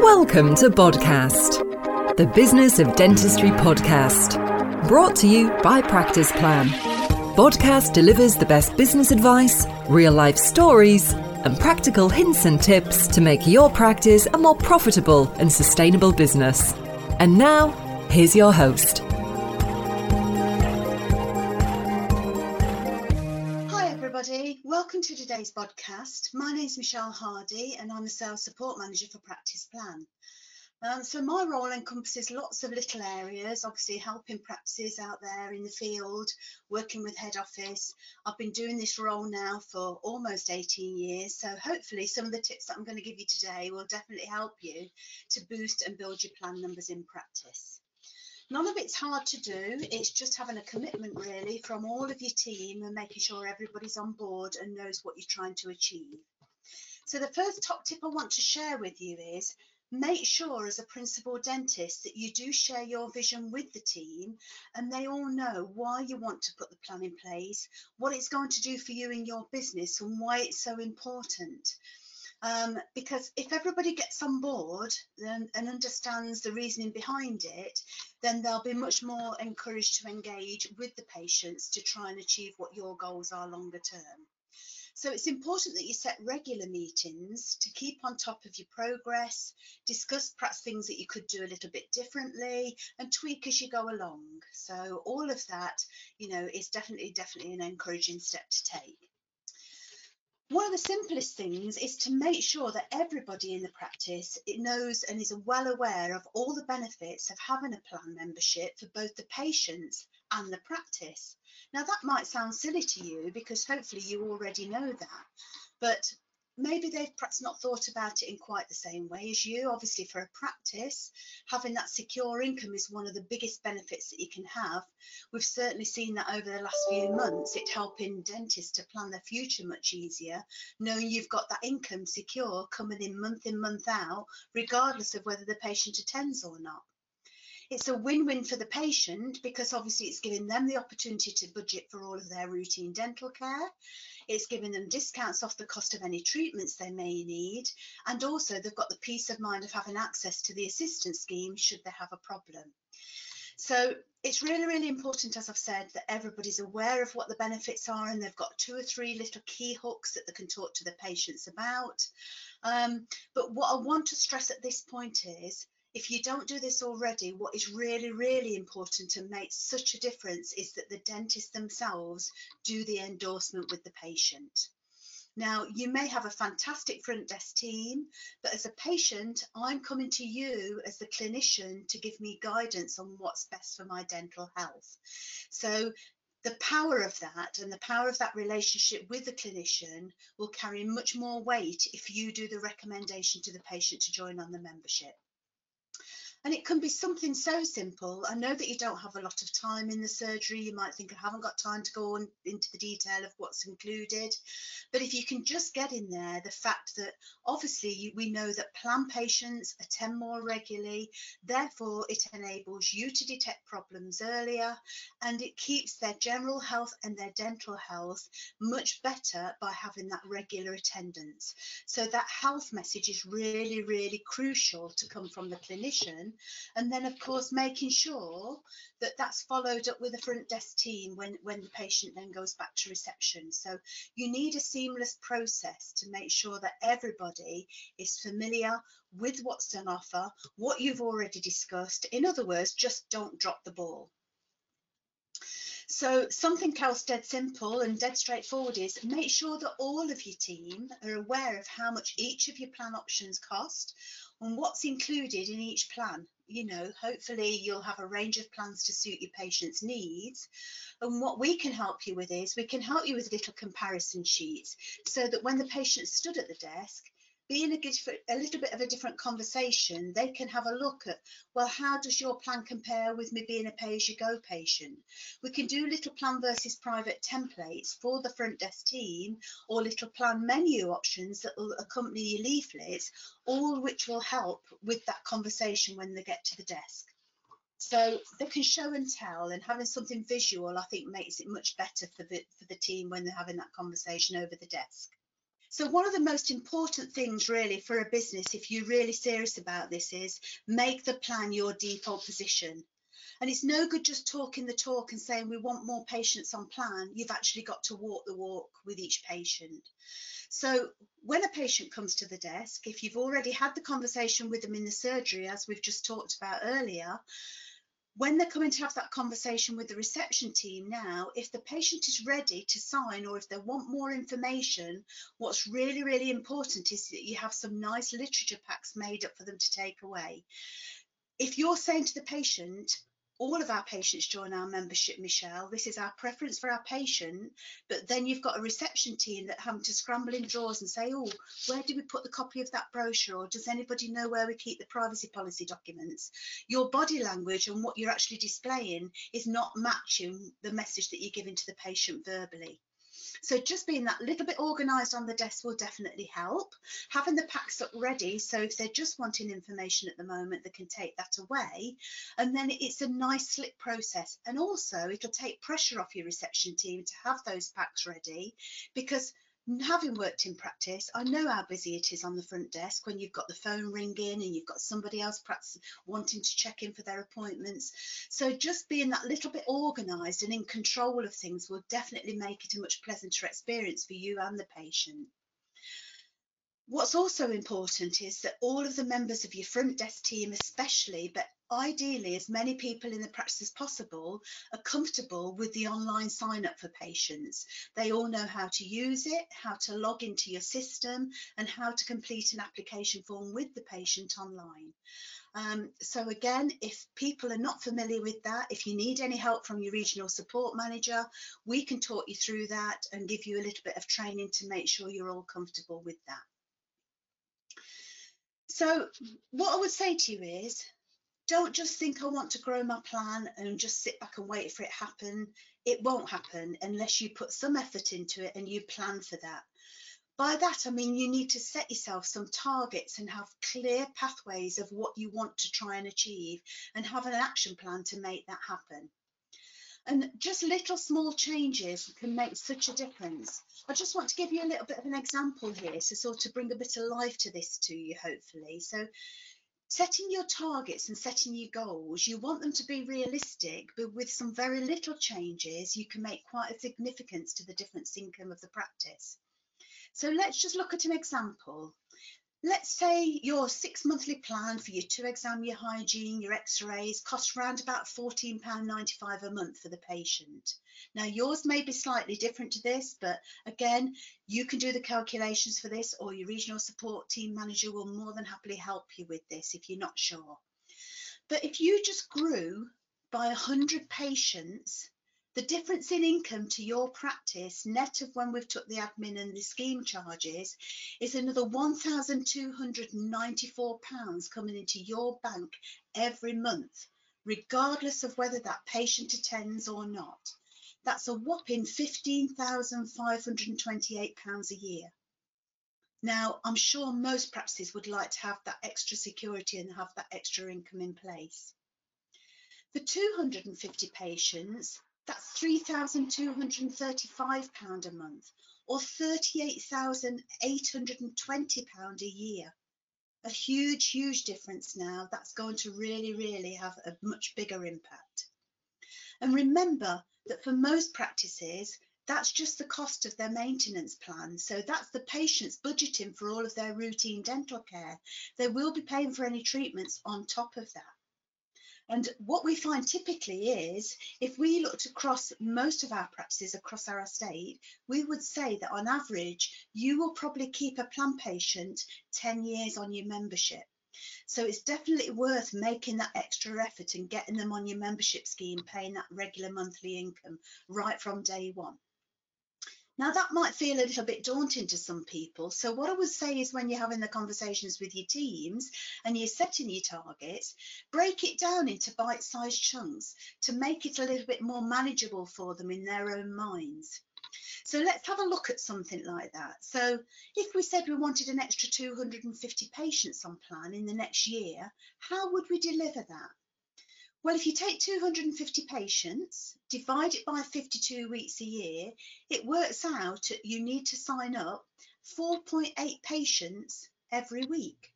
Welcome to Podcast, the Business of Dentistry podcast, brought to you by Practice Plan. Podcast delivers the best business advice, real life stories, and practical hints and tips to make your practice a more profitable and sustainable business. And now, here's your host. Everybody. Welcome to today's podcast. My name is Michelle Hardy, and I'm the Sales Support Manager for Practice Plan. Um, so my role encompasses lots of little areas, obviously helping practices out there in the field, working with head office. I've been doing this role now for almost 18 years, so hopefully some of the tips that I'm going to give you today will definitely help you to boost and build your plan numbers in practice. None of it's hard to do, it's just having a commitment really from all of your team and making sure everybody's on board and knows what you're trying to achieve. So the first top tip I want to share with you is make sure as a principal dentist that you do share your vision with the team and they all know why you want to put the plan in place, what it's going to do for you in your business and why it's so important. Um, because if everybody gets on board and, and understands the reasoning behind it, then they'll be much more encouraged to engage with the patients to try and achieve what your goals are longer term. So it's important that you set regular meetings to keep on top of your progress, discuss perhaps things that you could do a little bit differently and tweak as you go along. So all of that, you know, is definitely, definitely an encouraging step to take. One of the simplest things is to make sure that everybody in the practice knows and is well aware of all the benefits of having a plan membership for both the patients and the practice. Now, that might sound silly to you because hopefully you already know that, but maybe they've perhaps not thought about it in quite the same way as you. Obviously, for a practice, having that secure income is one of the biggest benefits that you can have. We've certainly seen that over the last few months. it helping dentists to plan their future much easier, knowing you've got that income secure coming in month in, month out, regardless of whether the patient attends or not. It's a win-win for the patient because obviously it's giving them the opportunity to budget for all of their routine dental care. It's giving them discounts off the cost of any treatments they may need. And also they've got the peace of mind of having access to the assistance scheme should they have a problem. So it's really, really important, as I've said, that everybody's aware of what the benefits are and they've got two or three little key hooks that they can talk to the patients about. Um, but what I want to stress at this point is if you don't do this already, what is really, really important and makes such a difference is that the dentist themselves do the endorsement with the patient. Now, you may have a fantastic front desk team, but as a patient, I'm coming to you as the clinician to give me guidance on what's best for my dental health. So the power of that and the power of that relationship with the clinician will carry much more weight if you do the recommendation to the patient to join on the membership. And it can be something so simple. I know that you don't have a lot of time in the surgery. You might think I haven't got time to go on into the detail of what's included. But if you can just get in there the fact that obviously we know that plan patients attend more regularly, therefore it enables you to detect problems earlier and it keeps their general health and their dental health much better by having that regular attendance. So that health message is really, really crucial to come from the clinician and then of course making sure that that's followed up with a front desk team when when the patient then goes back to reception. So you need a seamless process to make sure that everybody is familiar with what's on offer what you've already discussed. In other words just don't drop the ball so something else dead simple and dead straightforward is make sure that all of your team are aware of how much each of your plan options cost and what's included in each plan. You know, hopefully you'll have a range of plans to suit your patient's needs. And what we can help you with is we can help you with little comparison sheets so that when the patient stood at the desk, being a, a little bit of a different conversation, they can have a look at, well, how does your plan compare with me being a pay-as-you-go patient? We can do little plan versus private templates for the front desk team or little plan menu options that will accompany your leaflets, all which will help with that conversation when they get to the desk. So they can show and tell and having something visual, I think makes it much better for the, for the team when they're having that conversation over the desk. So one of the most important things really for a business, if you're really serious about this, is make the plan your default position. And it's no good just talking the talk and saying we want more patients on plan. You've actually got to walk the walk with each patient. So when a patient comes to the desk, if you've already had the conversation with them in the surgery, as we've just talked about earlier, when they're coming to have that conversation with the reception team now, if the patient is ready to sign or if they want more information, what's really, really important is that you have some nice literature packs made up for them to take away. If you're saying to the patient, all of our patients join our membership, Michelle. This is our preference for our patient, but then you've got a reception team that having to scramble in drawers and say, oh, where do we put the copy of that brochure? Or does anybody know where we keep the privacy policy documents? Your body language and what you're actually displaying is not matching the message that you're giving to the patient verbally. So just being that little bit organised on the desk will definitely help. Having the packs up ready, so if they're just wanting information at the moment, they can take that away. And then it's a nice slick process. And also it'll take pressure off your reception team to have those packs ready because having worked in practice, I know how busy it is on the front desk when you've got the phone ringing and you've got somebody else perhaps wanting to check in for their appointments. So just being that little bit organised and in control of things will definitely make it a much pleasanter experience for you and the patient. What's also important is that all of the members of your front desk team, especially, but ideally as many people in the practice as possible, are comfortable with the online sign up for patients. They all know how to use it, how to log into your system, and how to complete an application form with the patient online. Um, so again, if people are not familiar with that, if you need any help from your regional support manager, we can talk you through that and give you a little bit of training to make sure you're all comfortable with that. So what I would say to you is, don't just think I want to grow my plan and just sit back and wait for it happen. It won't happen unless you put some effort into it and you plan for that. By that, I mean you need to set yourself some targets and have clear pathways of what you want to try and achieve and have an action plan to make that happen. And just little small changes can make such a difference. I just want to give you a little bit of an example here to sort of bring a bit of life to this to you, hopefully. So setting your targets and setting your goals, you want them to be realistic, but with some very little changes, you can make quite a significance to the difference income of the practice. So let's just look at an example let's say your six monthly plan for your two exam, your hygiene, your x-rays costs around about £14.95 a month for the patient. Now yours may be slightly different to this, but again, you can do the calculations for this or your regional support team manager will more than happily help you with this if you're not sure. But if you just grew by 100 patients the difference in income to your practice, net of when we've took the admin and the scheme charges, is another £1,294 coming into your bank every month, regardless of whether that patient attends or not. That's a whopping £15,528 a year. Now, I'm sure most practices would like to have that extra security and have that extra income in place. For 250 patients, that's £3,235 a month or £38,820 a year. A huge, huge difference now. That's going to really, really have a much bigger impact. And remember that for most practices, that's just the cost of their maintenance plan. So that's the patient's budgeting for all of their routine dental care. They will be paying for any treatments on top of that. And what we find typically is if we looked across most of our practices across our estate, we would say that on average, you will probably keep a plan patient 10 years on your membership. So it's definitely worth making that extra effort and getting them on your membership scheme, paying that regular monthly income right from day one. Now that might feel a little bit daunting to some people. So what I would say is when you're having the conversations with your teams and you're setting your targets, break it down into bite-sized chunks to make it a little bit more manageable for them in their own minds. So let's have a look at something like that. So if we said we wanted an extra 250 patients on plan in the next year, how would we deliver that? Well, if you take 250 patients, divide it by 52 weeks a year, it works out you need to sign up 4.8 patients every week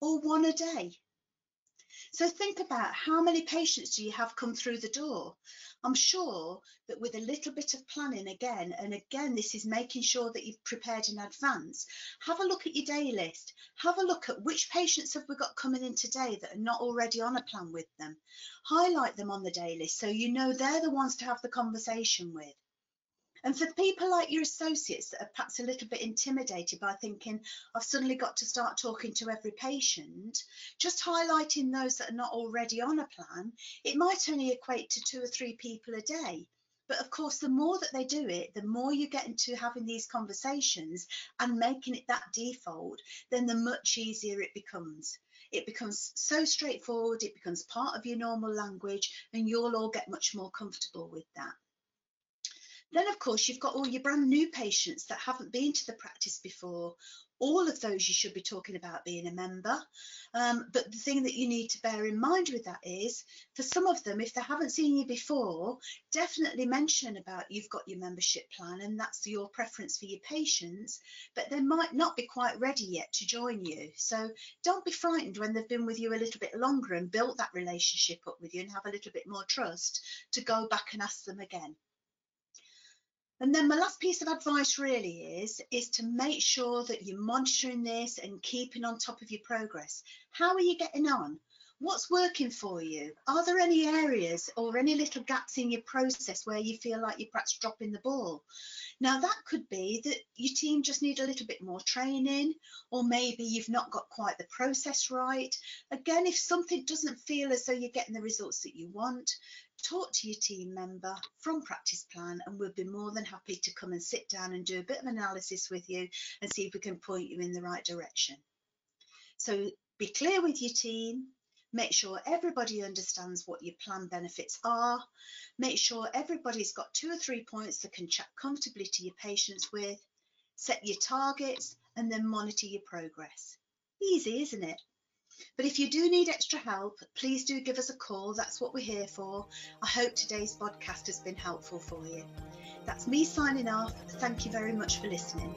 or one a day. So think about how many patients do you have come through the door? I'm sure that with a little bit of planning again, and again, this is making sure that you've prepared in advance. Have a look at your day list. Have a look at which patients have we got coming in today that are not already on a plan with them. Highlight them on the day list so you know they're the ones to have the conversation with. And for people like your associates that are perhaps a little bit intimidated by thinking, I've suddenly got to start talking to every patient, just highlighting those that are not already on a plan, it might only equate to two or three people a day. But of course, the more that they do it, the more you get into having these conversations and making it that default, then the much easier it becomes. It becomes so straightforward, it becomes part of your normal language, and you'll all get much more comfortable with that. Then, of course, you've got all your brand new patients that haven't been to the practice before. All of those you should be talking about being a member. Um, but the thing that you need to bear in mind with that is for some of them, if they haven't seen you before, definitely mention about you've got your membership plan and that's your preference for your patients, but they might not be quite ready yet to join you. So don't be frightened when they've been with you a little bit longer and built that relationship up with you and have a little bit more trust to go back and ask them again. And then my last piece of advice really is, is to make sure that you're monitoring this and keeping on top of your progress. How are you getting on? What's working for you? Are there any areas or any little gaps in your process where you feel like you're perhaps dropping the ball? Now, that could be that your team just need a little bit more training, or maybe you've not got quite the process right. Again, if something doesn't feel as though you're getting the results that you want, talk to your team member from Practice Plan, and we'll be more than happy to come and sit down and do a bit of analysis with you and see if we can point you in the right direction. So be clear with your team, Make sure everybody understands what your plan benefits are. Make sure everybody's got two or three points that can chat comfortably to your patients with. Set your targets and then monitor your progress. Easy, isn't it? But if you do need extra help, please do give us a call. That's what we're here for. I hope today's podcast has been helpful for you. That's me signing off. Thank you very much for listening.